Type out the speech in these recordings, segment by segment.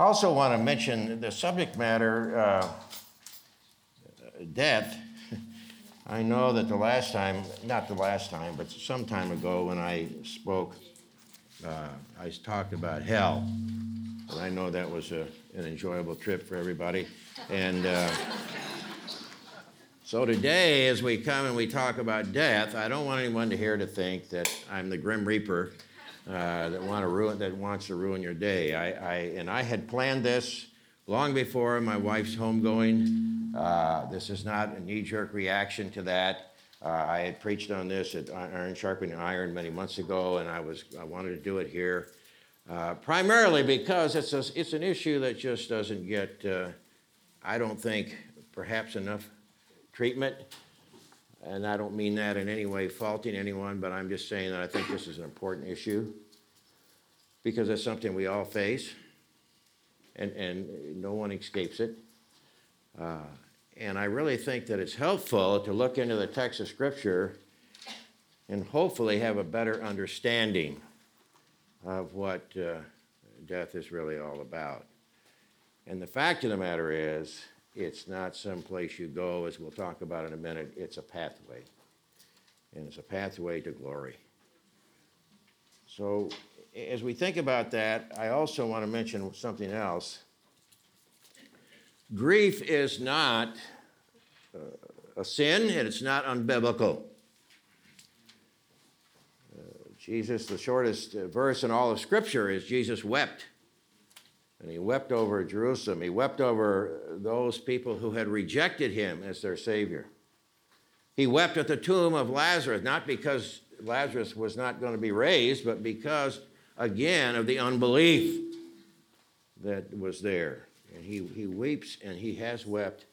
I also want to mention the subject matter uh, death. I know that the last time, not the last time, but some time ago when I spoke, uh, I talked about hell. And I know that was a, an enjoyable trip for everybody. And uh, so today, as we come and we talk about death, I don't want anyone to hear to think that I'm the Grim Reaper uh, that want to ruin that wants to ruin your day. I, I and I had planned this long before my wife's homegoing. Uh, this is not a knee-jerk reaction to that. Uh, I had preached on this at Iron Sharpening Iron many months ago, and I was I wanted to do it here, uh, primarily because it's a, it's an issue that just doesn't get, uh, I don't think, perhaps enough treatment. And I don't mean that in any way faulting anyone, but I'm just saying that I think this is an important issue because it's something we all face and, and no one escapes it. Uh, and I really think that it's helpful to look into the text of Scripture and hopefully have a better understanding of what uh, death is really all about. And the fact of the matter is, it's not some place you go, as we'll talk about in a minute, it's a pathway. And it's a pathway to glory. So, as we think about that, I also want to mention something else. Grief is not uh, a sin and it's not unbiblical. Uh, Jesus, the shortest verse in all of Scripture is Jesus wept. And he wept over Jerusalem. He wept over those people who had rejected him as their Savior. He wept at the tomb of Lazarus, not because Lazarus was not going to be raised, but because, again, of the unbelief that was there. And he, he weeps and he has wept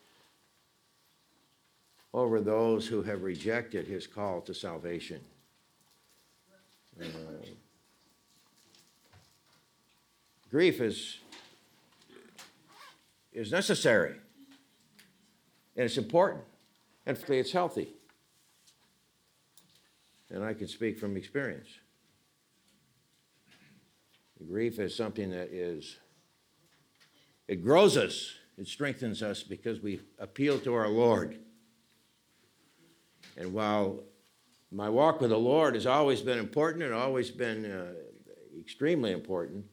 over those who have rejected his call to salvation. Uh, grief is is necessary. And it's important. And it's healthy. And I can speak from experience. Grief is something that is, it grows us, it strengthens us because we appeal to our Lord. And while my walk with the Lord has always been important and always been uh, extremely important,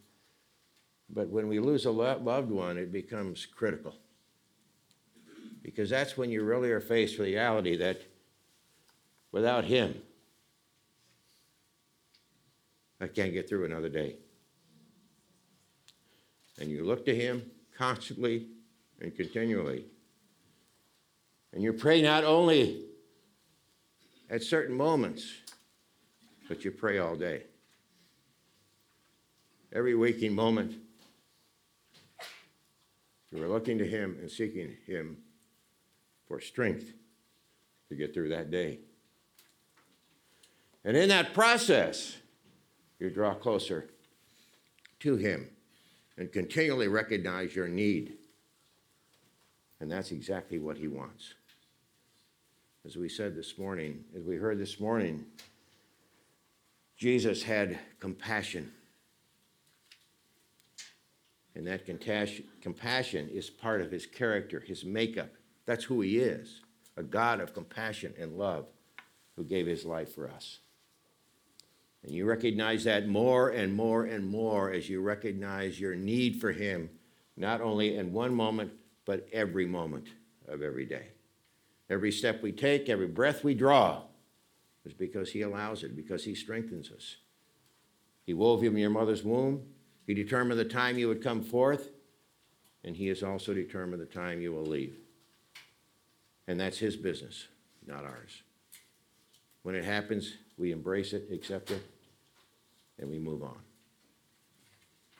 but when we lose a loved one, it becomes critical. Because that's when you really are faced with reality that without Him, I can't get through another day. And you look to Him constantly and continually. And you pray not only at certain moments, but you pray all day. Every waking moment, you are looking to Him and seeking Him for strength to get through that day. And in that process, you draw closer to Him and continually recognize your need. And that's exactly what He wants. As we said this morning, as we heard this morning, Jesus had compassion and that compassion is part of his character, his makeup. That's who he is a God of compassion and love who gave his life for us. And you recognize that more and more and more as you recognize your need for him, not only in one moment, but every moment of every day. Every step we take, every breath we draw, is because he allows it, because he strengthens us. He wove you in your mother's womb. He determined the time you would come forth, and He has also determined the time you will leave. And that's His business, not ours. When it happens, we embrace it, accept it, and we move on.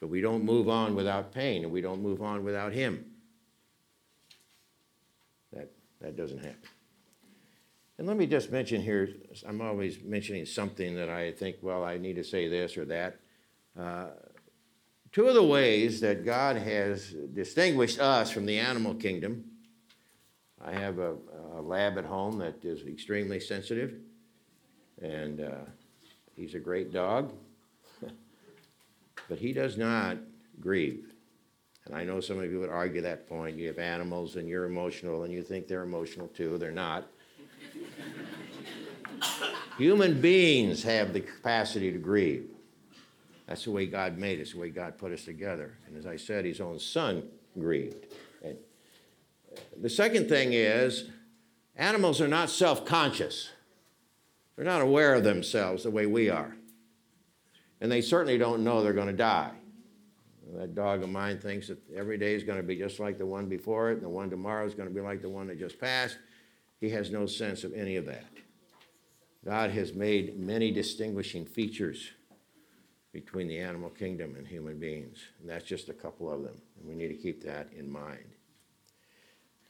But we don't move on without pain, and we don't move on without Him. That, that doesn't happen. And let me just mention here I'm always mentioning something that I think, well, I need to say this or that. Uh, Two of the ways that God has distinguished us from the animal kingdom I have a, a lab at home that is extremely sensitive, and uh, he's a great dog, but he does not grieve. And I know some of you would argue that point. You have animals and you're emotional and you think they're emotional too. They're not. Human beings have the capacity to grieve. That's the way God made us, the way God put us together. And as I said, his own son grieved. And the second thing is animals are not self conscious, they're not aware of themselves the way we are. And they certainly don't know they're going to die. That dog of mine thinks that every day is going to be just like the one before it, and the one tomorrow is going to be like the one that just passed. He has no sense of any of that. God has made many distinguishing features between the animal kingdom and human beings, and that's just a couple of them, and we need to keep that in mind.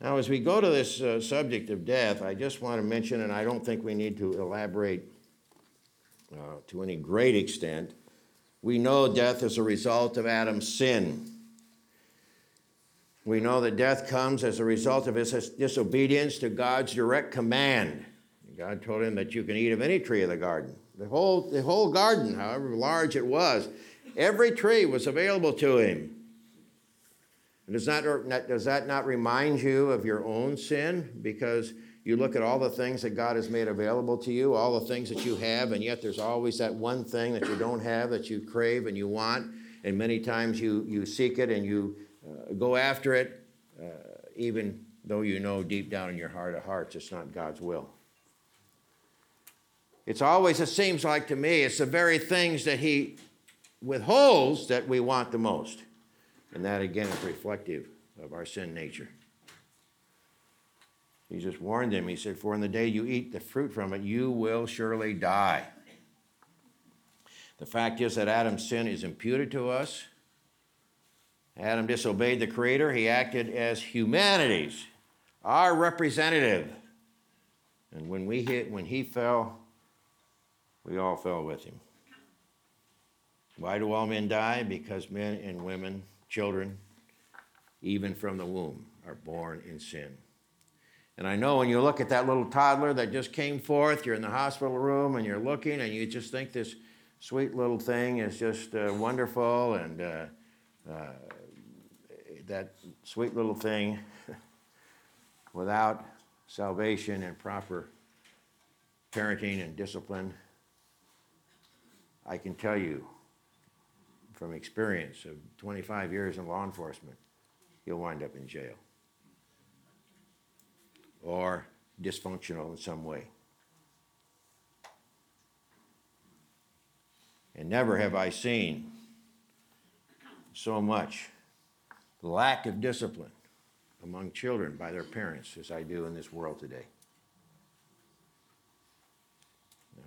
Now, as we go to this uh, subject of death, I just want to mention, and I don't think we need to elaborate uh, to any great extent, we know death is a result of Adam's sin. We know that death comes as a result of his disobedience to God's direct command. God told him that you can eat of any tree of the garden. The whole, the whole garden, however large it was, every tree was available to him. Does, does that not remind you of your own sin? Because you look at all the things that God has made available to you, all the things that you have, and yet there's always that one thing that you don't have that you crave and you want, and many times you, you seek it and you uh, go after it, uh, even though you know deep down in your heart of hearts it's not God's will. It's always, it seems like to me, it's the very things that He withholds that we want the most. And that again is reflective of our sin nature. He just warned them. He said, For in the day you eat the fruit from it, you will surely die. The fact is that Adam's sin is imputed to us. Adam disobeyed the Creator. He acted as humanity's, our representative. And when we hit, when he fell, we all fell with him. Why do all men die? Because men and women, children, even from the womb, are born in sin. And I know when you look at that little toddler that just came forth, you're in the hospital room and you're looking and you just think this sweet little thing is just uh, wonderful and uh, uh, that sweet little thing without salvation and proper parenting and discipline, I can tell you from experience of 25 years in law enforcement, you'll wind up in jail or dysfunctional in some way. And never have I seen so much lack of discipline among children by their parents as I do in this world today.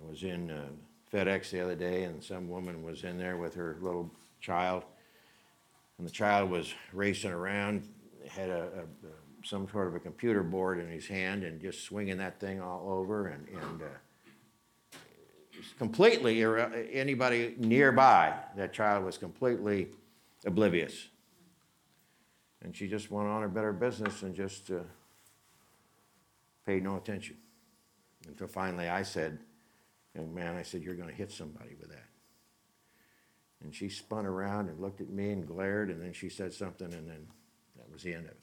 I was in uh, FedEx the other day, and some woman was in there with her little child, and the child was racing around, had a, a, a some sort of a computer board in his hand and just swinging that thing all over and, and uh, completely anybody nearby that child was completely oblivious. And she just went on her better business and just uh, paid no attention until finally i said young man i said you're going to hit somebody with that and she spun around and looked at me and glared and then she said something and then that was the end of it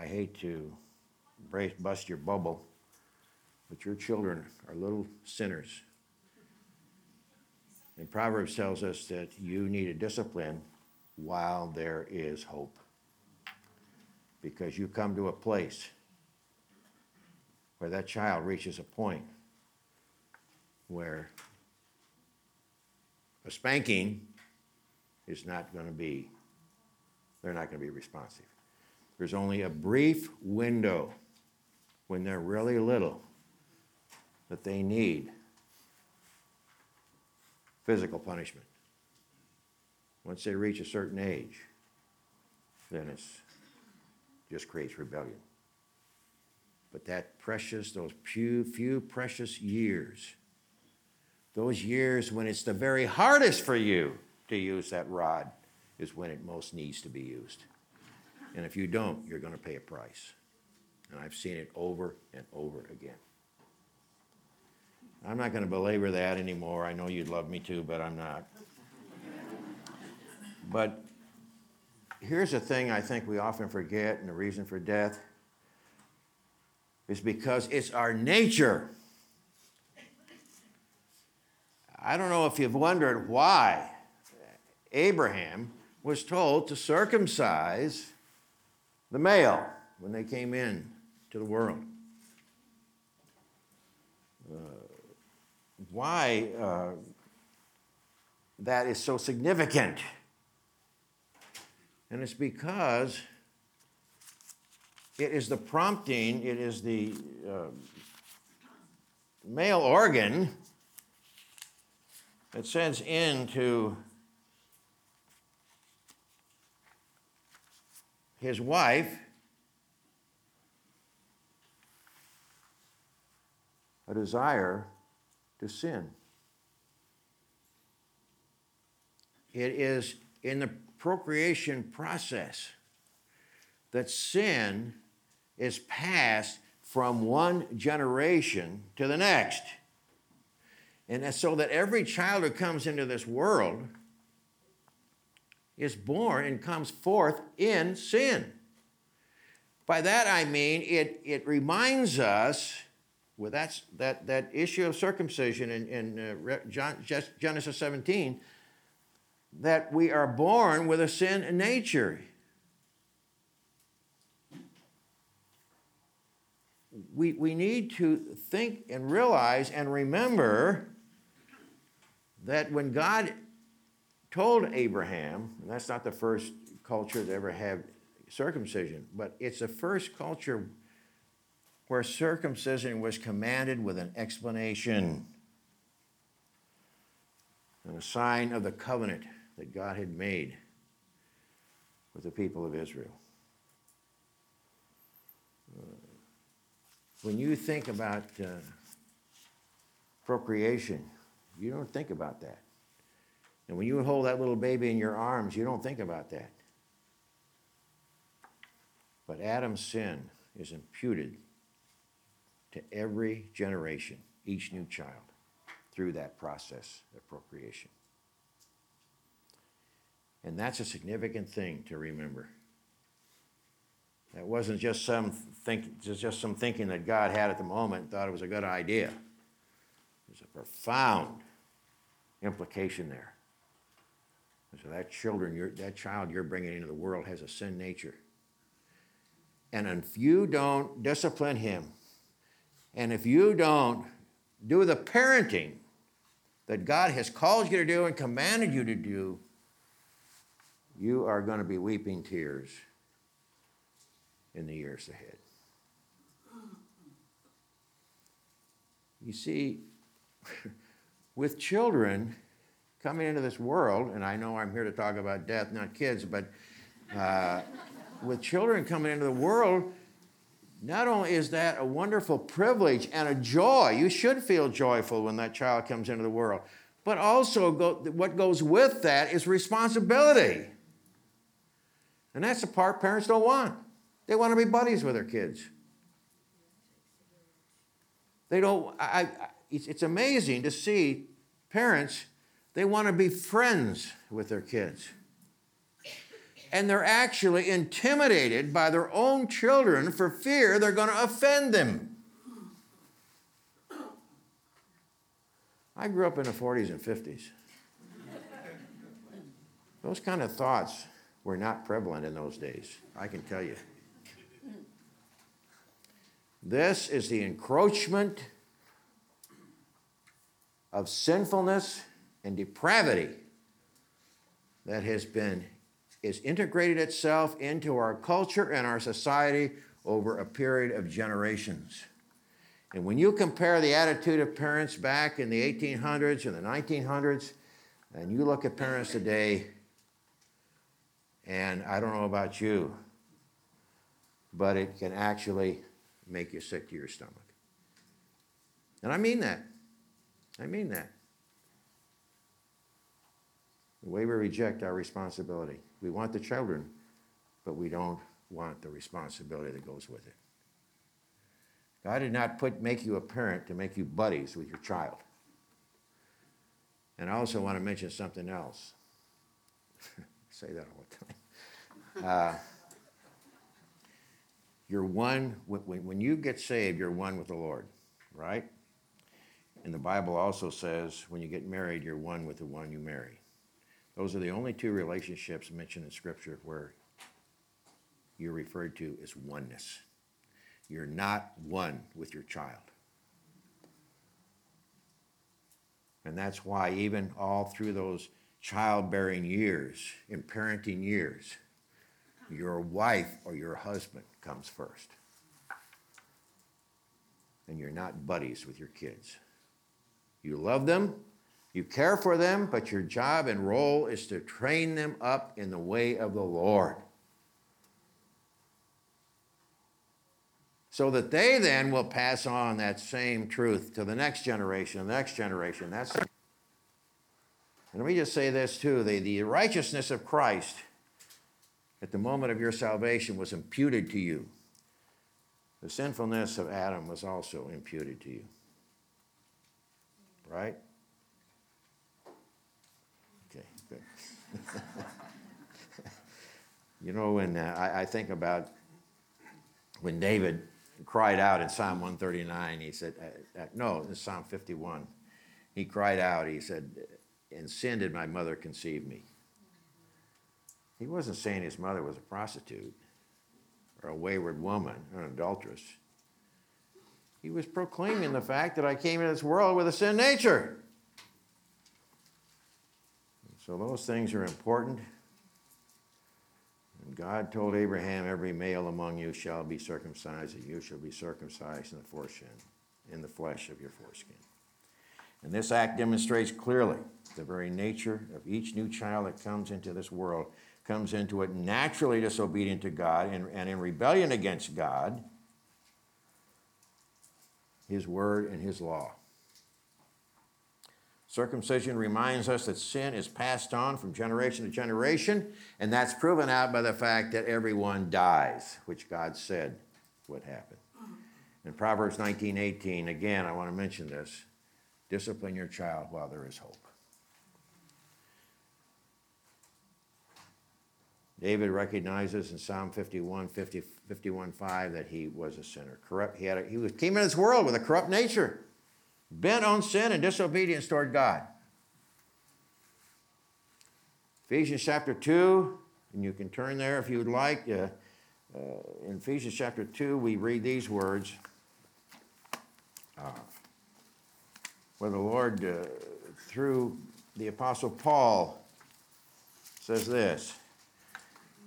I hate to bust your bubble, but your children are little sinners. And Proverbs tells us that you need a discipline while there is hope. Because you come to a place where that child reaches a point where a spanking is not going to be, they're not going to be responsive. There's only a brief window when they're really little that they need physical punishment. Once they reach a certain age, then it just creates rebellion. But that precious, those few, few precious years, those years when it's the very hardest for you to use that rod, is when it most needs to be used. And if you don't, you're going to pay a price. And I've seen it over and over again. I'm not going to belabor that anymore. I know you'd love me to, but I'm not. But here's the thing I think we often forget, and the reason for death is because it's our nature. I don't know if you've wondered why Abraham was told to circumcise the male when they came in to the world. Uh, why uh, that is so significant. And it's because it is the prompting, it is the uh, male organ that sends into his wife a desire to sin. It is in the procreation process that sin is passed from one generation to the next. And so that every child who comes into this world is born and comes forth in sin. By that I mean it, it reminds us, with that, that, that issue of circumcision in, in uh, Genesis 17, that we are born with a sin nature. We, we need to think and realize and remember that when God told Abraham, and that's not the first culture to ever have circumcision, but it's the first culture where circumcision was commanded with an explanation and a sign of the covenant that God had made with the people of Israel. When you think about uh, procreation, you don't think about that. And when you hold that little baby in your arms, you don't think about that. But Adam's sin is imputed to every generation, each new child, through that process of procreation. And that's a significant thing to remember. That wasn't just some think, just some thinking that God had at the moment, thought it was a good idea. There's a profound implication there. so that children, that child you're bringing into the world has a sin nature. And if you don't discipline him, and if you don't do the parenting that God has called you to do and commanded you to do, you are going to be weeping tears in the years ahead. You see, with children coming into this world, and I know I'm here to talk about death, not kids, but uh, with children coming into the world, not only is that a wonderful privilege and a joy, you should feel joyful when that child comes into the world, but also go, what goes with that is responsibility. And that's the part parents don't want. They want to be buddies with their kids. They don't, I, I, it's, it's amazing to see parents, they want to be friends with their kids. And they're actually intimidated by their own children for fear they're going to offend them. I grew up in the 40s and 50s. Those kind of thoughts were not prevalent in those days, I can tell you. This is the encroachment of sinfulness and depravity that has been is integrated itself into our culture and our society over a period of generations. And when you compare the attitude of parents back in the 1800s and the 1900s, and you look at parents today, and I don't know about you, but it can actually make you sick to your stomach. And I mean that. I mean that. The way we reject our responsibility. We want the children, but we don't want the responsibility that goes with it. God did not put, make you a parent to make you buddies with your child. And I also want to mention something else. say that all the time. Uh, you're one, when, you get saved, you're one with the Lord, right? And the Bible also says when you get married, you're one with the one you marry. Those are the only two relationships mentioned in Scripture where you're referred to as oneness. You're not one with your child. And that's why, even all through those childbearing years, in parenting years, your wife or your husband comes first. And you're not buddies with your kids. You love them, you care for them, but your job and role is to train them up in the way of the Lord. So that they then will pass on that same truth to the next generation, the next generation. That's and let me just say this too the, the righteousness of Christ at the moment of your salvation was imputed to you. The sinfulness of Adam was also imputed to you. Right? Okay, good. you know, when uh, I, I think about when David cried out in Psalm 139, he said, uh, uh, no, in Psalm 51, he cried out, he said, In sin did my mother conceive me. He wasn't saying his mother was a prostitute or a wayward woman or an adulteress. He was proclaiming the fact that I came into this world with a sin nature. So those things are important. And God told Abraham, Every male among you shall be circumcised, and you shall be circumcised in the foreskin, in the flesh of your foreskin. And this act demonstrates clearly the very nature of each new child that comes into this world comes into it naturally disobedient to God and, and in rebellion against God, His word, and His law. Circumcision reminds us that sin is passed on from generation to generation, and that's proven out by the fact that everyone dies, which God said would happen. In Proverbs 19:18, again, I want to mention this: discipline your child while there is hope. David recognizes in Psalm 51, 50, 51 5 that he was a sinner. Corrupt, he, had a, he was, came in this world with a corrupt nature, bent on sin and disobedience toward God. Ephesians chapter 2, and you can turn there if you would like. Uh, uh, in Ephesians chapter 2, we read these words uh, where the Lord, uh, through the Apostle Paul, says this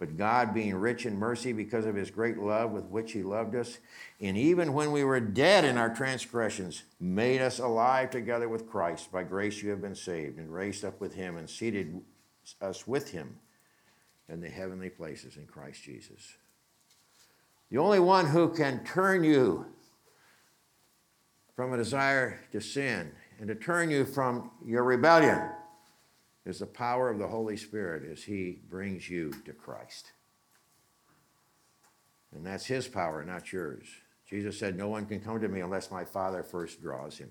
But God, being rich in mercy because of his great love with which he loved us, and even when we were dead in our transgressions, made us alive together with Christ. By grace you have been saved, and raised up with him, and seated us with him in the heavenly places in Christ Jesus. The only one who can turn you from a desire to sin and to turn you from your rebellion is the power of the Holy Spirit as He brings you to Christ. And that's His power, not yours. Jesus said, No one can come to me unless my Father first draws him.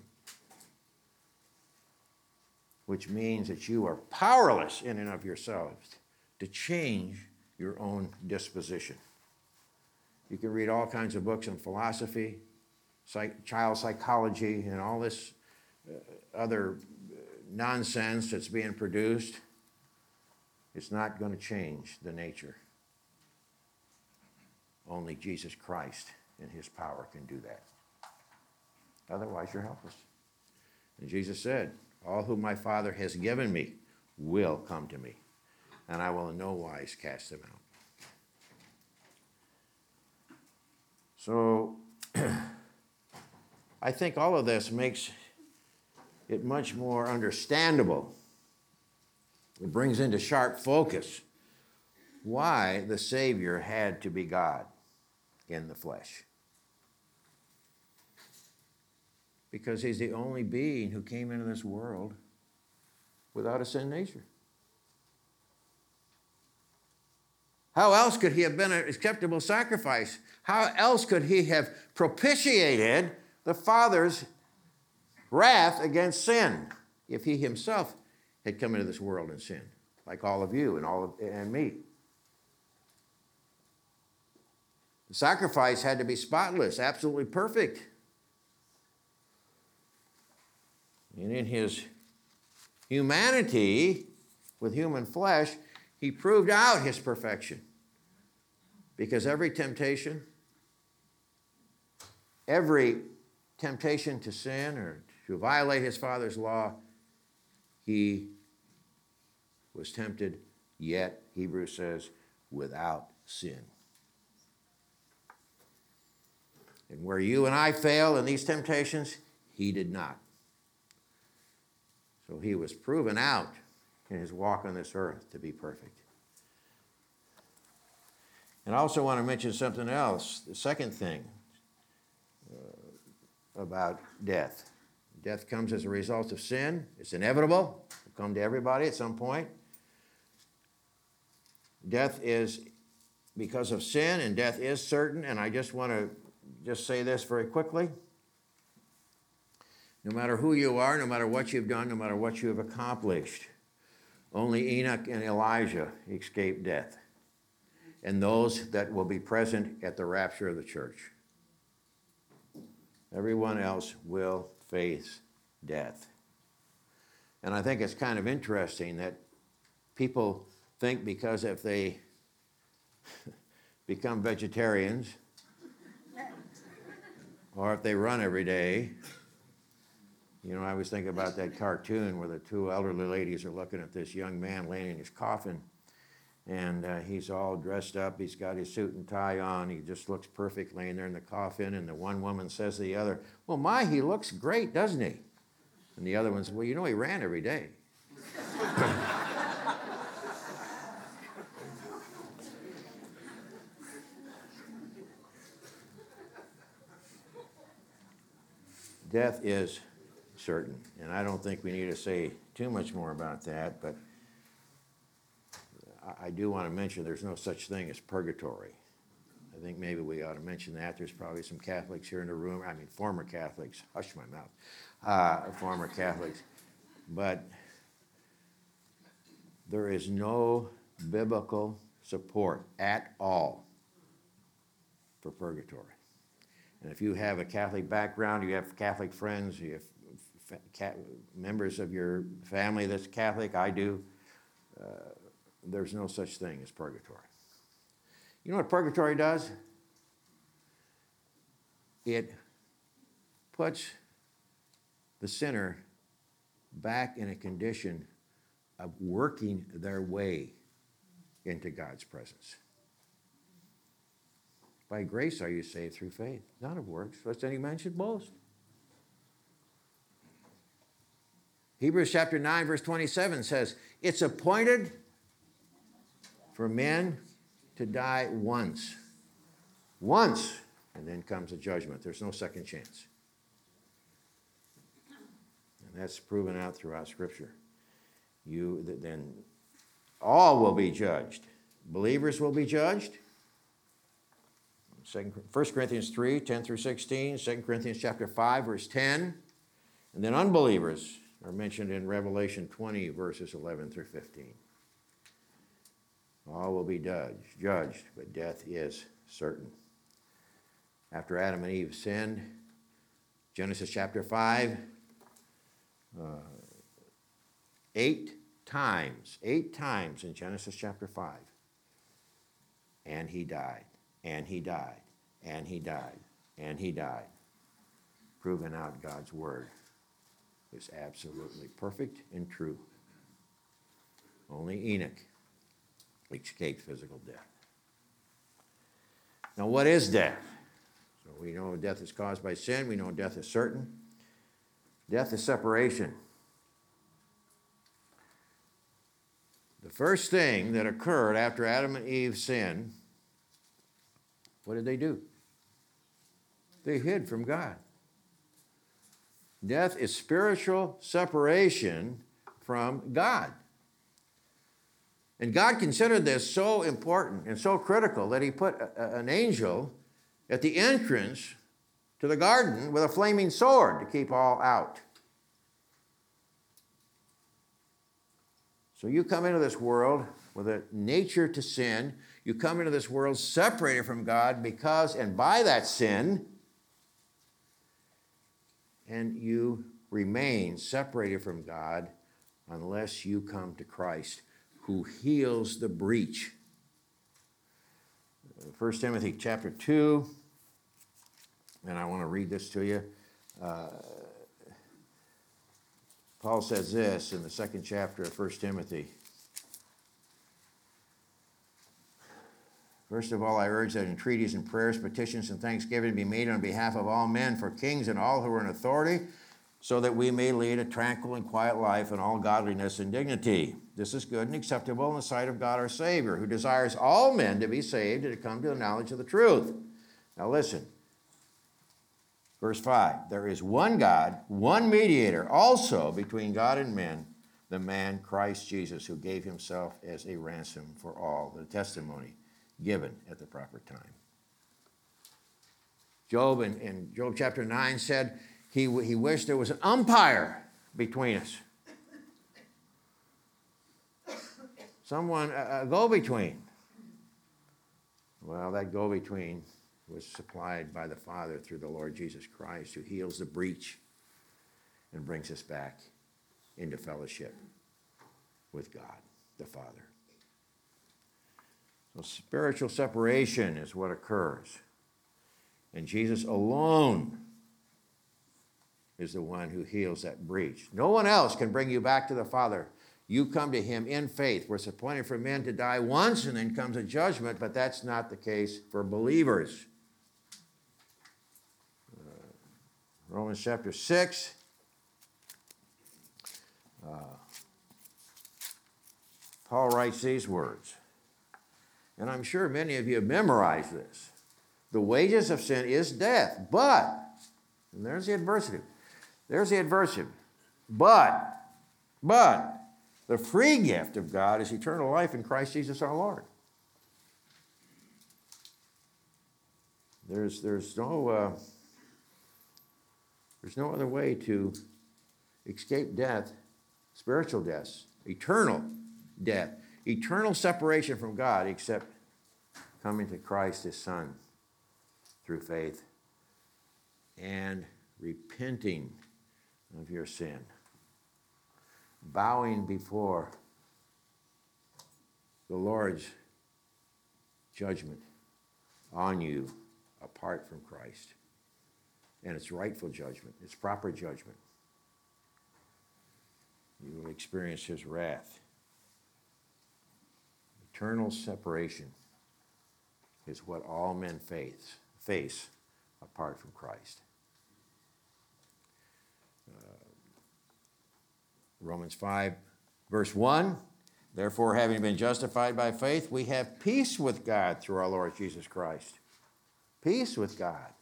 Which means that you are powerless in and of yourselves to change your own disposition. You can read all kinds of books on philosophy, psych- child psychology, and all this uh, other nonsense that's being produced, it's not going to change the nature. Only Jesus Christ and his power can do that. Otherwise, you're helpless. And Jesus said, All whom my Father has given me will come to me, and I will in no wise cast them out. So, I think all of this makes it much more understandable It brings into sharp focus why the Savior had to be God in the flesh. Because he's the only being who came into this world without a sin nature. How else could he have been an acceptable sacrifice? How else could he have propitiated the Father's wrath against sin if he himself had come into this world in sin, like all of you and all of, and me? The sacrifice had to be spotless, absolutely perfect. And in his humanity, with human flesh, he proved out his perfection. Because every temptation, every temptation to sin or to violate his father's law, he was tempted, yet, Hebrews says, without sin. And where you and I fail in these temptations, he did not. So he was proven out in his walk on this earth to be perfect. And I also want to mention something else. The second thing uh, about death death comes as a result of sin, it's inevitable, it'll come to everybody at some point. Death is because of sin, and death is certain. And I just want to just say this very quickly. No matter who you are, no matter what you've done, no matter what you have accomplished, only Enoch and Elijah escaped death, and those that will be present at the rapture of the church. Everyone else will face death. And I think it's kind of interesting that people think because if they become vegetarians or if they run every day, you know, I was thinking about that cartoon where the two elderly ladies are looking at this young man laying in his coffin, and uh, he's all dressed up. He's got his suit and tie on. He just looks perfect laying there in the coffin. And the one woman says to the other, Well, my, he looks great, doesn't he? And the other one says, Well, you know, he ran every day. Death is certain. And I don't think we need to say too much more about that, but I do want to mention there's no such thing as purgatory. I think maybe we ought to mention that. There's probably some Catholics here in the room, I mean, former Catholics, hush my mouth, uh, former Catholics. But there is no biblical support at all for purgatory. And if you have a Catholic background, you have Catholic friends, you have members of your family that's Catholic, I do, uh, there's no such thing as purgatory. You know what purgatory does? It puts the sinner back in a condition of working their way into God's presence. By grace are you saved through faith, not of works, lest any man should boast. Hebrews chapter 9, verse 27 says, It's appointed for men to die once. Once. And then comes a judgment. There's no second chance. And that's proven out throughout Scripture. You then all will be judged. Believers will be judged. 1 Corinthians 3, 10 through 16, 2 Corinthians chapter 5, verse 10. And then unbelievers are mentioned in Revelation 20, verses 11 through 15. All will be judged, judged, but death is certain. After Adam and Eve sinned, Genesis chapter 5, uh, eight times, eight times in Genesis chapter 5, and he died, and he died, and he died, and he died, proving out God's word is absolutely perfect and true. Only Enoch escaped physical death. Now, what is death? So we know death is caused by sin, we know death is certain. Death is separation. The first thing that occurred after Adam and Eve sinned, what did they do? They hid from God. Death is spiritual separation from God. And God considered this so important and so critical that He put a, an angel at the entrance to the garden with a flaming sword to keep all out. So you come into this world with a nature to sin. You come into this world separated from God because and by that sin, and you remain separated from God unless you come to Christ who heals the breach. 1 Timothy chapter 2, and I want to read this to you. Uh, Paul says this in the second chapter of 1 Timothy. First of all, I urge that entreaties and prayers, petitions, and thanksgiving be made on behalf of all men, for kings and all who are in authority, so that we may lead a tranquil and quiet life in all godliness and dignity. This is good and acceptable in the sight of God our Savior, who desires all men to be saved and to come to the knowledge of the truth. Now, listen. Verse 5 There is one God, one mediator also between God and men, the man Christ Jesus, who gave himself as a ransom for all, the testimony given at the proper time. Job in, in Job chapter 9 said he, he wished there was an umpire between us. Someone, a, a go between. Well, that go between was supplied by the Father through the Lord Jesus Christ, who heals the breach and brings us back into fellowship with God the Father. So, spiritual separation is what occurs. And Jesus alone is the one who heals that breach. No one else can bring you back to the Father. You come to Him in faith. We're appointed for men to die once and then comes a judgment, but that's not the case for believers. Romans chapter 6. Uh, Paul writes these words, and I'm sure many of you have memorized this. The wages of sin is death, but, and there's the adversative, there's the adversative, but, but, the free gift of God is eternal life in Christ Jesus our Lord. There's, there's no. Uh, there's no other way to escape death, spiritual death, eternal death, eternal separation from God, except coming to Christ, his Son, through faith and repenting of your sin, bowing before the Lord's judgment on you apart from Christ and its rightful judgment, its proper judgment. You will experience his wrath. Eternal separation is what all men face, face apart from Christ. Romans 5, verse 1 Therefore, having been justified by faith, we have peace with God through our Lord Jesus Christ. Peace with God.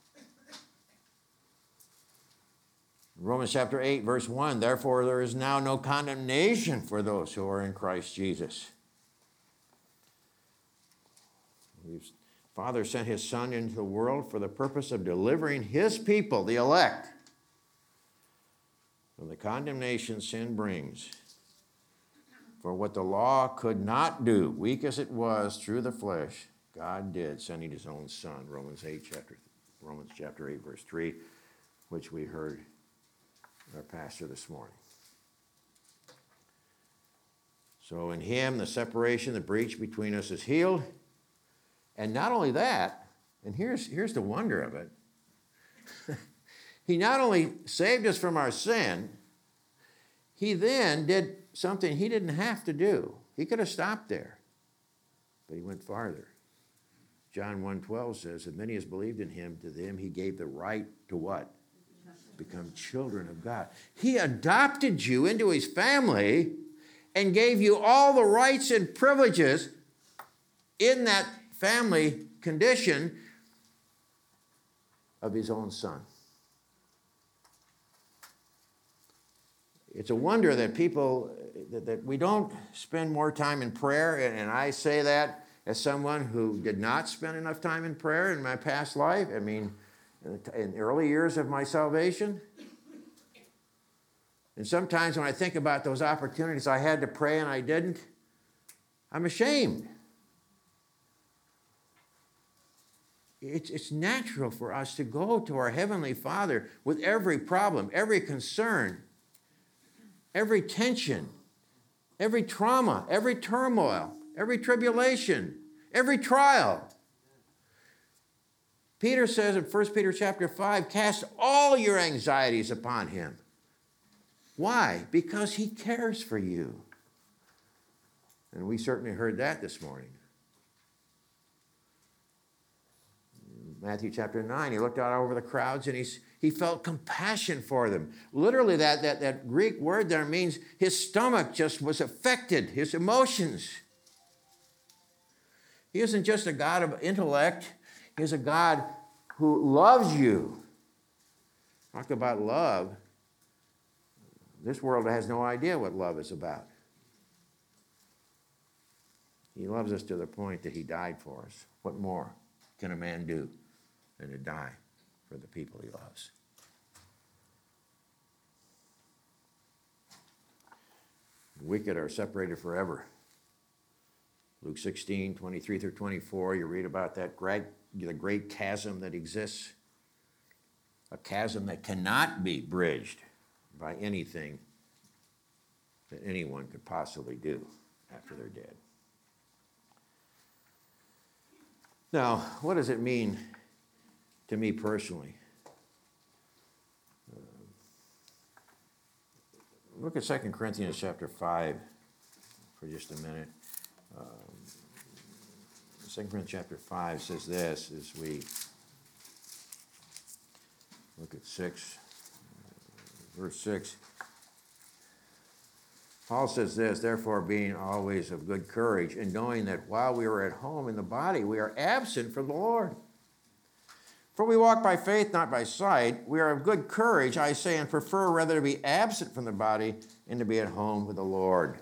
Romans chapter 8, verse 1 Therefore, there is now no condemnation for those who are in Christ Jesus. Father sent his Son into the world for the purpose of delivering his people, the elect, from the condemnation sin brings. For what the law could not do, weak as it was through the flesh, God did, sending his own Son. Romans 8, chapter, Romans chapter 8, verse 3, which we heard our pastor this morning. So, in him, the separation, the breach between us is healed. And not only that, and here's, here's the wonder of it he not only saved us from our sin, he then did something he didn't have to do. He could have stopped there, but he went farther. John 1:12 says, "And many has believed in him, to them he gave the right to what? become children of God. He adopted you into his family and gave you all the rights and privileges in that family condition of his own son. It's a wonder that people, that, that we don't spend more time in prayer, and, and I say that as someone who did not spend enough time in prayer in my past life. I mean, in early years of my salvation. And sometimes when I think about those opportunities I had to pray and I didn't, I'm ashamed. It's, it's natural for us to go to our Heavenly Father with every problem, every concern, every tension, every trauma, every turmoil, every tribulation, every trial. Peter says in 1 Peter chapter 5, cast all your anxieties upon him. Why? Because he cares for you. And we certainly heard that this morning. Matthew chapter 9, he looked out over the crowds and he's, he felt compassion for them. Literally, that, that, that Greek word there means his stomach just was affected, his emotions. He isn't just a God of intellect, He's a God who loves you. Talk about love. This world has no idea what love is about. He loves us to the point that He died for us. What more can a man do? Than to die for the people he loves. The wicked are separated forever. Luke 16, 23 through 24, you read about that great, the great chasm that exists, a chasm that cannot be bridged by anything that anyone could possibly do after they're dead. Now, what does it mean to me personally. Uh, look at 2 Corinthians chapter 5 for just a minute. Um, 2 Corinthians chapter 5 says this as we look at 6, verse 6. Paul says this, therefore, being always of good courage, and knowing that while we are at home in the body, we are absent from the Lord. For we walk by faith, not by sight. We are of good courage, I say, and prefer rather to be absent from the body and to be at home with the Lord.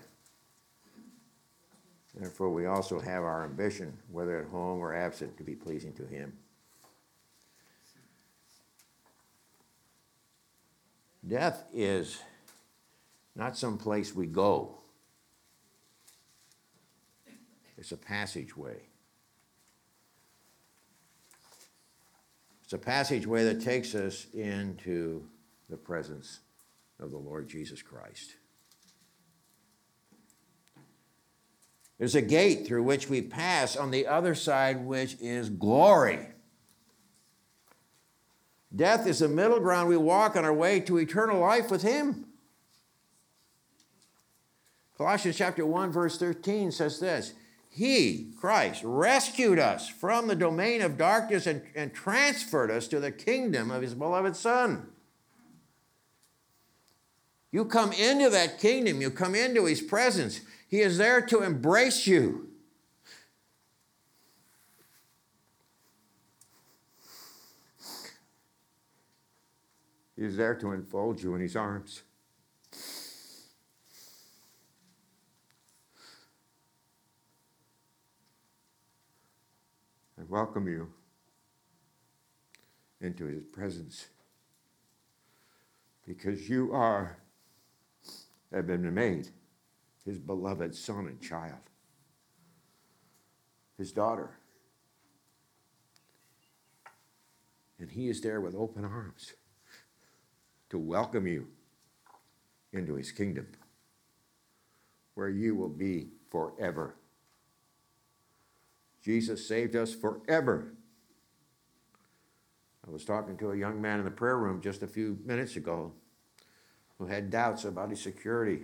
Therefore, we also have our ambition, whether at home or absent, to be pleasing to Him. Death is not some place we go, it's a passageway. It's a passageway that takes us into the presence of the Lord Jesus Christ. There's a gate through which we pass on the other side, which is glory. Death is the middle ground we walk on our way to eternal life with Him. Colossians chapter 1, verse 13 says this he, Christ, rescued us from the domain of darkness and, and transferred us to the kingdom of His beloved Son. You come into that kingdom, you come into His presence. He is there to embrace you. He is there to enfold you in His arms. Welcome you into his presence because you are, have been made his beloved son and child, his daughter. And he is there with open arms to welcome you into his kingdom where you will be forever. Jesus saved us forever. I was talking to a young man in the prayer room just a few minutes ago who had doubts about his security.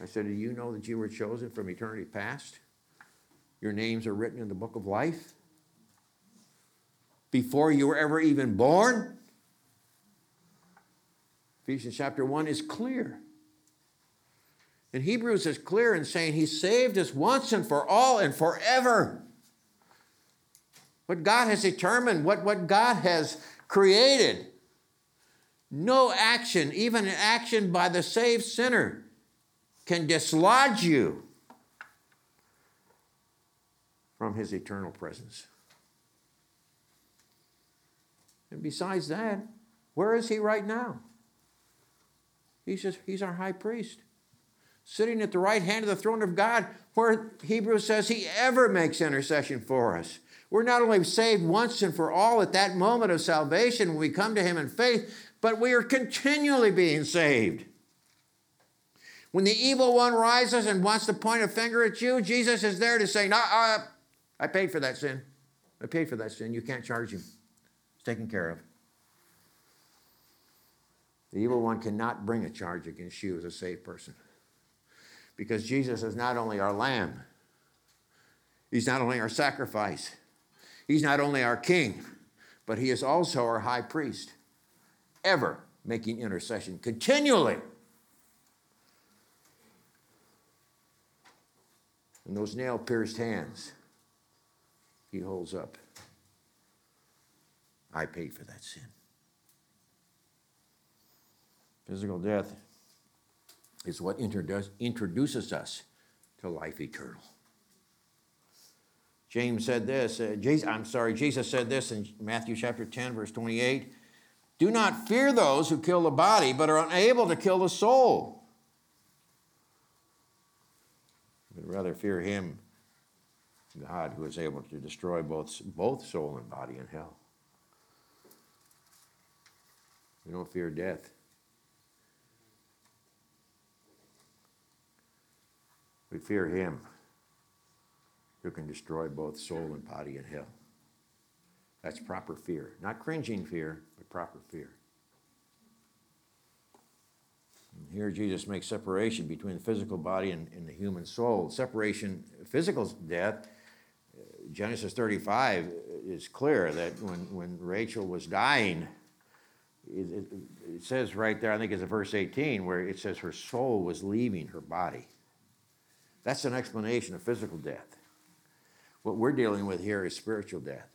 I said, Do you know that you were chosen from eternity past? Your names are written in the book of life before you were ever even born? Ephesians chapter 1 is clear. And Hebrews is clear in saying he saved us once and for all and forever. What God has determined, what, what God has created. No action, even an action by the saved sinner, can dislodge you from his eternal presence. And besides that, where is he right now? He's, just, he's our high priest, sitting at the right hand of the throne of God, where Hebrews says he ever makes intercession for us. We're not only saved once and for all at that moment of salvation when we come to him in faith, but we are continually being saved. When the evil one rises and wants to point a finger at you, Jesus is there to say, no, uh, I paid for that sin. I paid for that sin. You can't charge him. It's taken care of. The evil one cannot bring a charge against you as a saved person. Because Jesus is not only our lamb, he's not only our sacrifice, he's not only our king, but he is also our high priest, ever making intercession continually. And those nail pierced hands he holds up. I paid for that sin. Physical death is what introduces us to life eternal. James said this, uh, Jesus, I'm sorry, Jesus said this in Matthew chapter 10, verse 28 Do not fear those who kill the body, but are unable to kill the soul. But rather fear him, God, who is able to destroy both, both soul and body in hell. We don't fear death. We fear him who can destroy both soul and body in hell. That's proper fear. Not cringing fear, but proper fear. And here Jesus makes separation between the physical body and, and the human soul. Separation, physical death, uh, Genesis 35 uh, is clear that when, when Rachel was dying, it, it, it, says right there, I think it's verse 18, where it says her soul was leaving her body. That's an explanation of physical death. What we're dealing with here is spiritual death.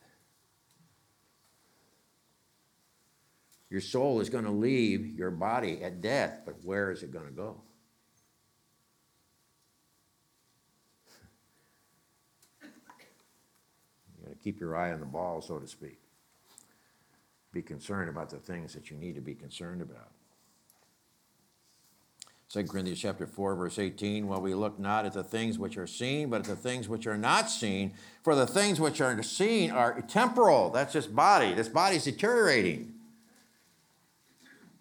Your soul is going to leave your body at death, but where is it going to go? You got to keep your eye on the ball, so to speak. Be concerned about the things that you need to be concerned about. 2 Corinthians chapter 4, verse 18, while we look not at the things which are seen, but at the things which are not seen. For the things which are seen are temporal. That's just body. This body's deteriorating.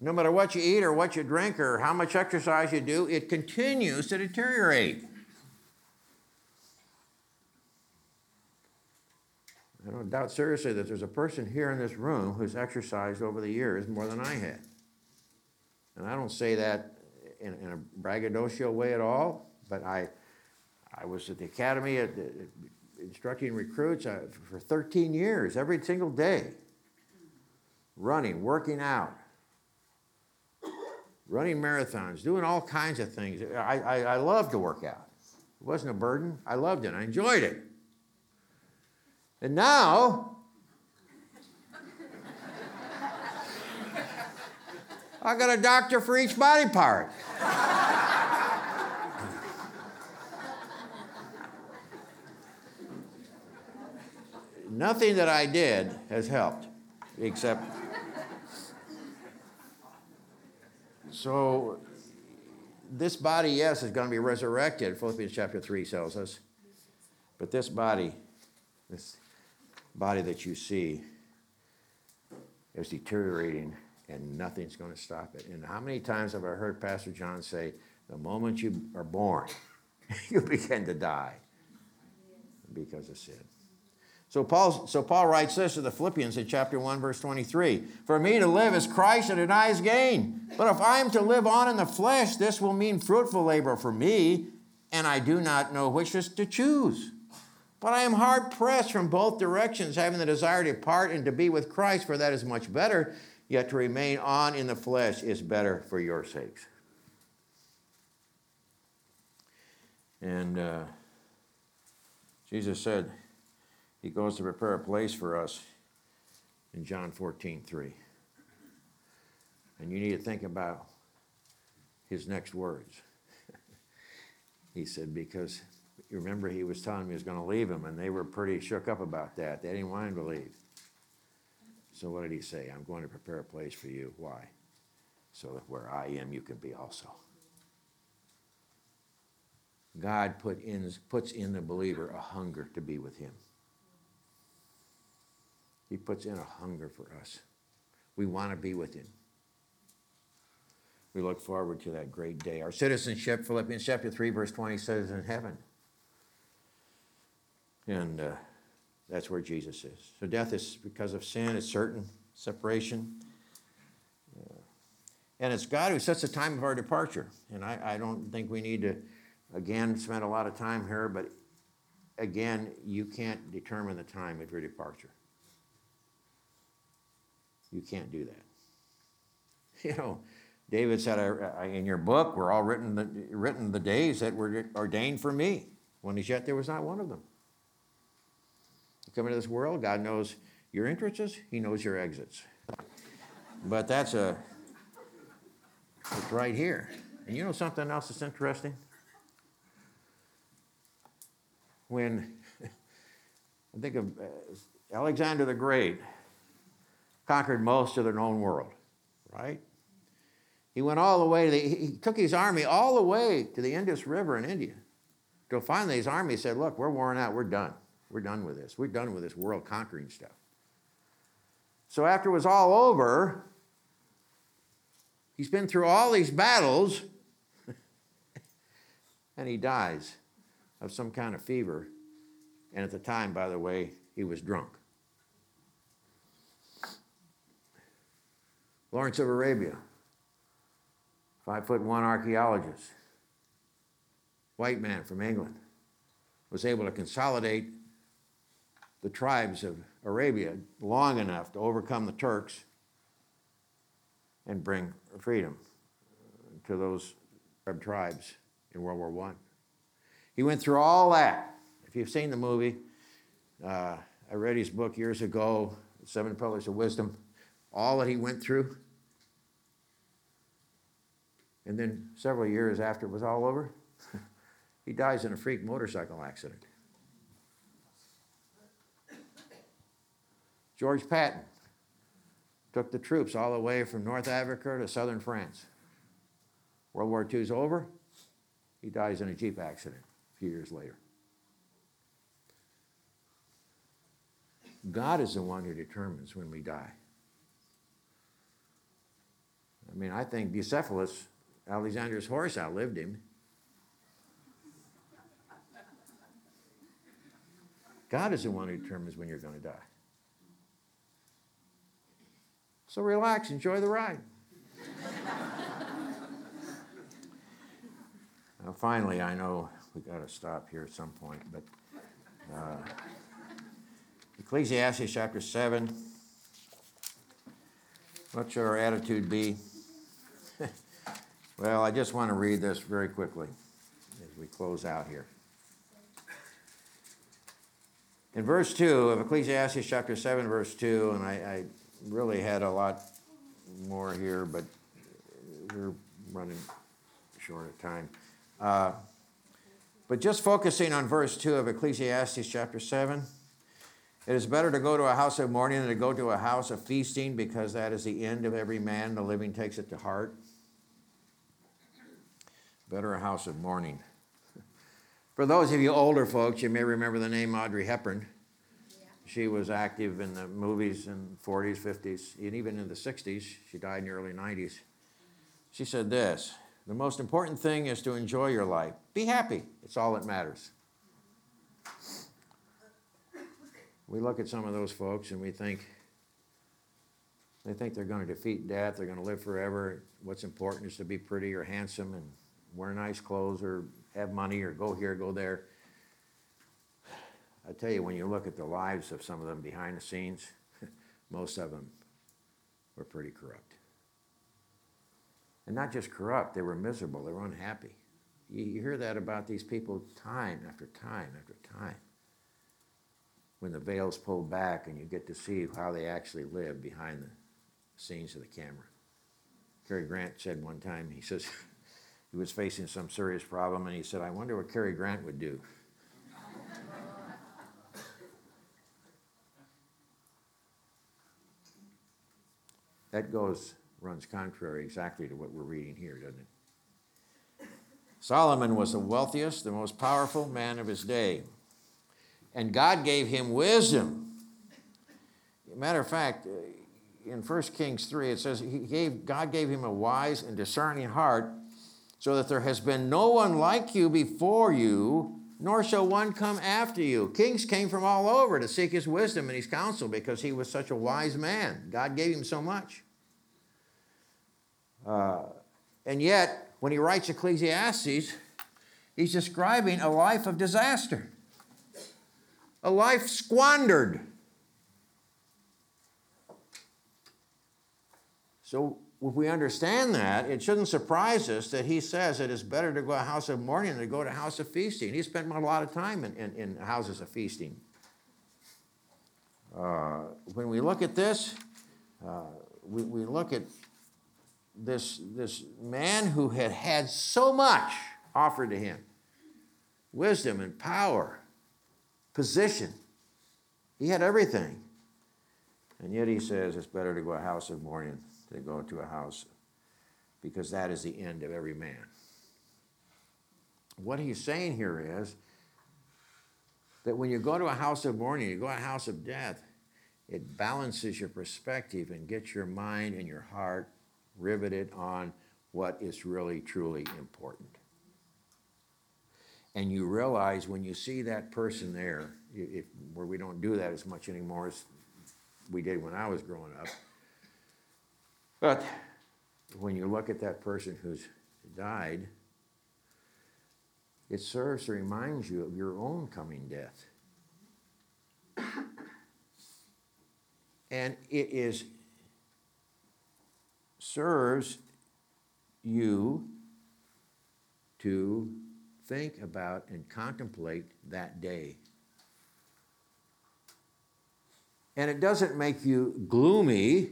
No matter what you eat or what you drink or how much exercise you do, it continues to deteriorate. I don't doubt seriously that there's a person here in this room who's exercised over the years more than I had. And I don't say that in, in a braggadocio way at all, but I, I was at the academy at, at, instructing recruits uh, for 13 years, every single day, running, working out, running marathons, doing all kinds of things. I, I, I loved to work out. It wasn't a burden. I loved it. I enjoyed it. And now, I got a doctor for each body part. Nothing that I did has helped, except. So, this body, yes, is going to be resurrected, Philippians chapter 3 tells us. But this body, this body that you see, is deteriorating and nothing's going to stop it. And how many times have I heard Pastor John say, the moment you are born, you begin to die because of sin. So Paul, so Paul writes this to the Philippians in chapter 1, verse 23. For me to live is Christ and to is gain. But if I am to live on in the flesh, this will mean fruitful labor for me, and I do not know which is to choose. But I am hard pressed from both directions, having the desire to depart and to be with Christ, for that is much better. Yet to remain on in the flesh is better for your sakes. And uh, Jesus said he goes to prepare a place for us in John 14 3. And you need to think about his next words. he said, because you remember he was telling me he was going to leave him, and they were pretty shook up about that. They didn't want him to leave. So what did he say? I'm going to prepare a place for you. Why? So that where I am, you can be also. God put in, puts in the believer a hunger to be with him. He puts in a hunger for us. We want to be with him. We look forward to that great day. Our citizenship, Philippians chapter 3, verse 20 says, in heaven. And uh, that's where Jesus is. So death is because of sin, it's certain separation. And it's God who sets the time of our departure. And I, I don't think we need to, again, spend a lot of time here, but again, you can't determine the time of your departure. You can't do that. You know, David said, in your book, we're all written the, written the days that were ordained for me, when as yet there was not one of them. You come into this world, God knows your entrances, He knows your exits. But that's a, it's right here. And you know something else that's interesting? When I think of uh, Alexander the Great conquered most of the known world, right? He went all the way to the, he took his army all the way to the Indus River in India. Till finally his army said, Look, we're worn out, we're done. We're done with this. We're done with this world conquering stuff. So after it was all over, he's been through all these battles, and he dies of some kind of fever. And at the time, by the way, he was drunk. Lawrence of Arabia, five foot one archaeologist, white man from England, was able to consolidate the tribes of Arabia long enough to overcome the Turks and bring freedom to those Arab tribes in World War I. He went through all that. If you've seen the movie, uh, I read his book years ago, Seven Pillars of Wisdom, all that he went through. And then several years after it was all over, he dies in a freak motorcycle accident. George Patton took the troops all the way from North Africa to southern France. World War II is over. He dies in a Jeep accident a few years later. God is the one who determines when we die. I mean, I think Bucephalus, Alexander's horse, outlived him. God is the one who determines when you're going to die. So relax, enjoy the ride. now, finally, I know we got to stop here at some point, but uh, Ecclesiastes chapter 7. What should our attitude be? well, I just want to read this very quickly as we close out here. In verse 2 of Ecclesiastes chapter 7, verse 2, and I, I really had a lot more here, but we're running short of time. Uh, but just focusing on verse 2 of Ecclesiastes chapter 7, it is better to go to a house of mourning than to go to a house of feasting, because that is the end of every man. The living takes it to heart. Better a house of mourning. For those of you older folks, you may remember the name Audrey Hepburn. She was active in the movies in the 40s, 50s, and even in the 60s. She died in the early 90s. She said this The most important thing is to enjoy your life. Be happy. It's all that matters. We look at some of those folks and we think, they think they're going to defeat death, they're going to live forever. What's important is to be pretty or handsome and wear nice clothes or have money or go here, go there. I tell you, when you look at the lives of some of them behind the scenes, most of them were pretty corrupt. And not just corrupt, they were miserable, they were unhappy. you hear that about these people time after time after time. When the veil's pulled back and you get to see how they actually live behind the scenes of the camera. Cary Grant said one time, he says, he was facing some serious problem, and he said, I wonder what Cary Grant would do. That goes, runs contrary exactly to what we're reading here, doesn't it? Solomon was the wealthiest, the most powerful man of his day. And God gave him wisdom. Matter of fact, uh, in 1 Kings 3, it says, he gave, God gave him a wise and discerning heart, so that there has been no one like you before you, nor shall one come after you. Kings came from all over to seek his wisdom and his counsel because he was such a wise man. God gave him so much. Uh, and yet, when he writes Ecclesiastes, he's describing a life of disaster, a life squandered. So, if we understand that, it shouldn't surprise us that he says it is better to go to a house of mourning than to go to a house of feasting. He spent a lot of time in, in, in houses of feasting. Uh, when we look at this, uh, we, we look at this, this man who had had so much offered to him wisdom and power, position. He had everything. And yet he says it's better to go a house of mourning to go to a house because that is the end of every man. What he's saying here is that when you go to a house of mourning, you go to a house of death, it balances your perspective and gets your mind and your heart riveted on what is really, truly important. And you realize when you see that person there, if, where we don't do that as much anymore as we did when I was growing up, but when you look at that person who's died, it serves to remind you of your own coming death. And it is serves you to think about and contemplate that day. And it doesn't make you gloomy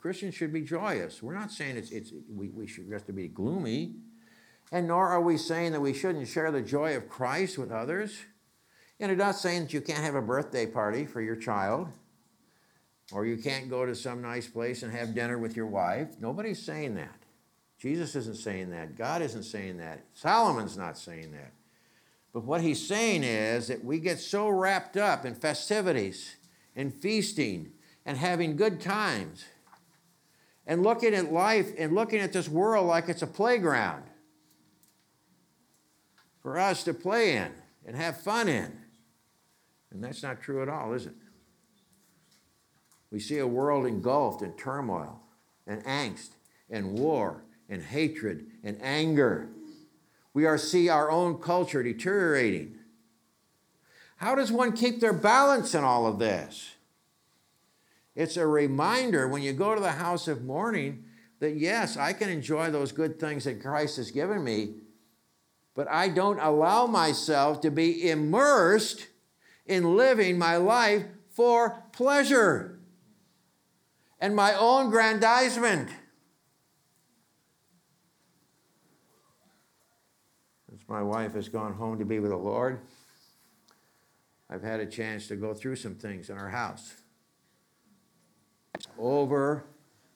Christians should be joyous. We're not saying it's, it's, we, we should to be gloomy, and nor are we saying that we shouldn't share the joy of Christ with others. And it's not saying that you can't have a birthday party for your child, or you can't go to some nice place and have dinner with your wife. Nobody's saying that. Jesus isn't saying that. God isn't saying that. Solomon's not saying that. But what he's saying is that we get so wrapped up in festivities and feasting and having good times and looking at life and looking at this world like it's a playground for us to play in and have fun in. And that's not true at all, is it? We see a world engulfed in turmoil and angst and war and hatred and anger. We are see our own culture deteriorating. How does one keep their balance in all of this? It's a reminder when you go to the house of mourning that yes, I can enjoy those good things that Christ has given me, but I don't allow myself to be immersed in living my life for pleasure and my own grandizement. Since my wife has gone home to be with the Lord, I've had a chance to go through some things in our house. Over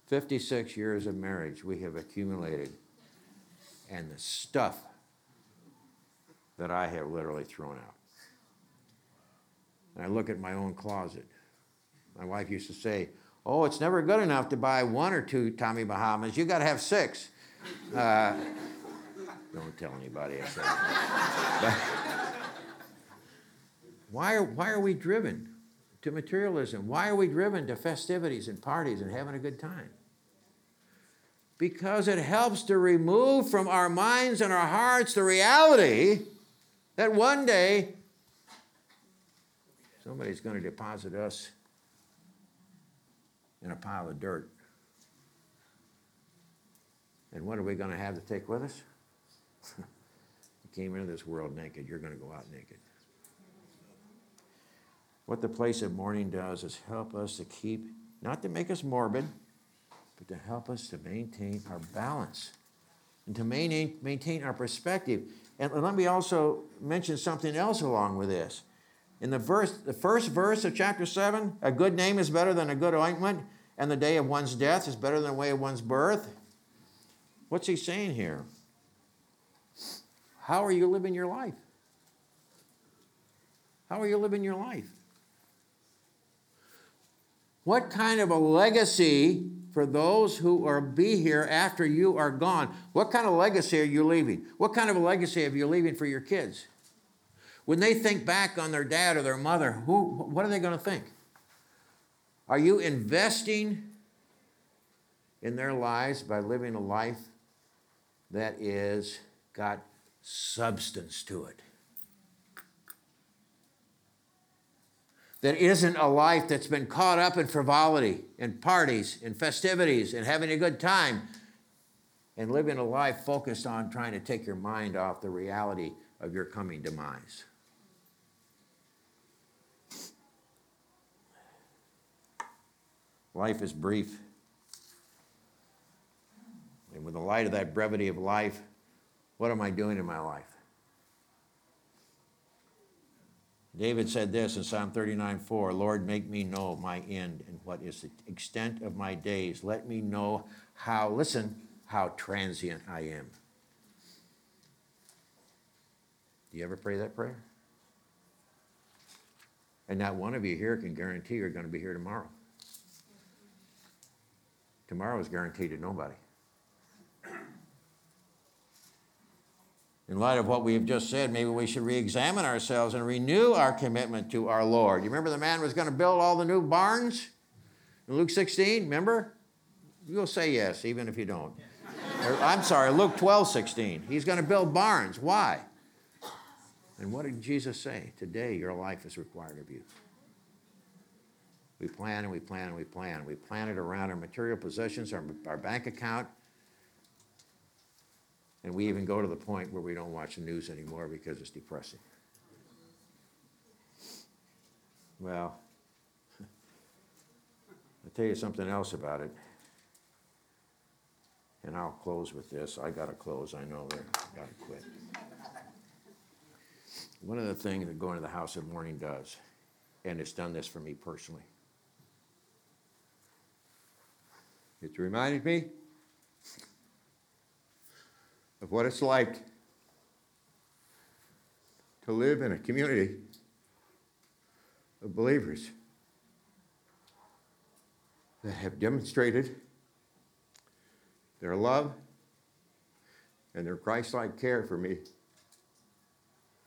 56 years of marriage, we have accumulated, and the stuff that I have literally thrown out. And I look at my own closet. My wife used to say, Oh, it's never good enough to buy one or two Tommy Bahamas. You got to have six. Uh, don't tell anybody I said why, are, why are we driven? To materialism? Why are we driven to festivities and parties and having a good time? Because it helps to remove from our minds and our hearts the reality that one day somebody's going to deposit us in a pile of dirt. And what are we going to have to take with us? you came into this world naked, you're going to go out naked. What the place of mourning does is help us to keep, not to make us morbid, but to help us to maintain our balance and to maintain, maintain our perspective. And let me also mention something else along with this. In the verse, the first verse of chapter 7, a good name is better than a good ointment, and the day of one's death is better than the way of one's birth. What's he saying here? How are you living your life? How are you living your life? What kind of a legacy for those who are be here after you are gone? What kind of legacy are you leaving? What kind of a legacy are you leaving for your kids? When they think back on their dad or their mother, who, what are they going to think? Are you investing in their lives by living a life that is got substance to it? That isn't a life that's been caught up in frivolity and parties and festivities and having a good time and living a life focused on trying to take your mind off the reality of your coming demise. Life is brief. And with the light of that brevity of life, what am I doing in my life? David said this in Psalm 39 4 Lord, make me know my end and what is the extent of my days. Let me know how, listen, how transient I am. Do you ever pray that prayer? And not one of you here can guarantee you're going to be here tomorrow. Tomorrow is guaranteed to nobody. In light of what we have just said, maybe we should re examine ourselves and renew our commitment to our Lord. You remember the man was going to build all the new barns in Luke 16? Remember? You'll say yes, even if you don't. I'm sorry, Luke 12, 16. He's going to build barns. Why? And what did Jesus say? Today, your life is required of you. We plan and we plan and we plan. We plan it around our material possessions, our, our bank account, and we even go to the point where we don't watch the news anymore because it's depressing. Well, I'll tell you something else about it. And I'll close with this. I got to close. I know. I got to quit. One of the things that going to the house of mourning does, and it's done this for me personally, it's reminded me of what it's like to live in a community of believers that have demonstrated their love and their Christ like care for me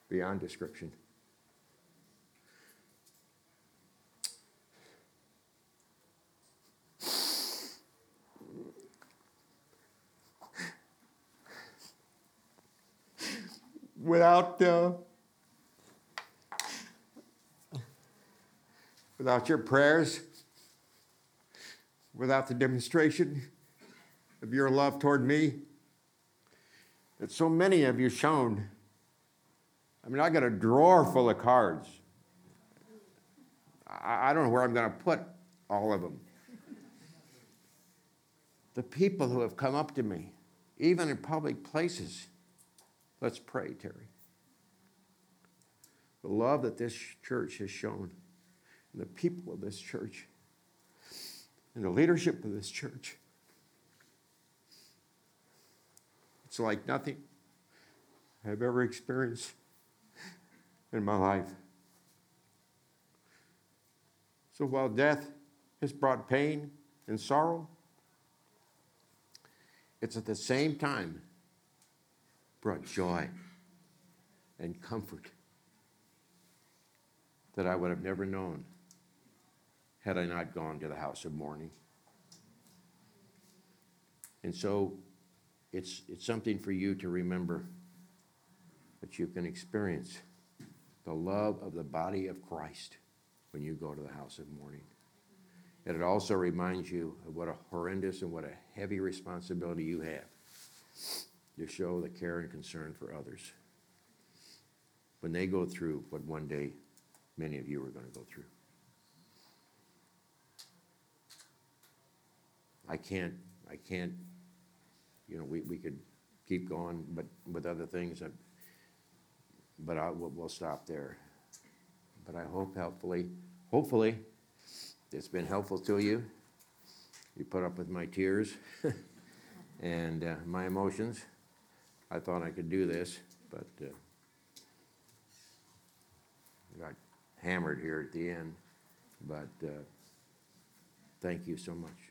beyond description. Without uh, without your prayers, without the demonstration of your love toward me that so many of you shown. I mean, I got a drawer full of cards. I, I don't know where I'm going to put all of them. The people who have come up to me, even in public places, Let's pray, Terry. The love that this church has shown, and the people of this church, and the leadership of this church. It's like nothing I've ever experienced in my life. So while death has brought pain and sorrow, it's at the same time brought joy and comfort that I would have never known had I not gone to the house of mourning. And so it's, it's something for you to remember that you can experience the love of the body of Christ when you go to the house of mourning. And it also reminds you of what a horrendous and what a heavy responsibility you have to show the care and concern for others when they go through what one day many of you are going to go through. I can't, I can't, you know, we, we could keep going, but with other things, I, but I, we'll, we'll stop there. But I hope helpfully, hopefully, it's been helpful to you. You put up with my tears and uh, my emotions. I thought I could do this, but uh, got hammered here at the end. But uh, thank you so much.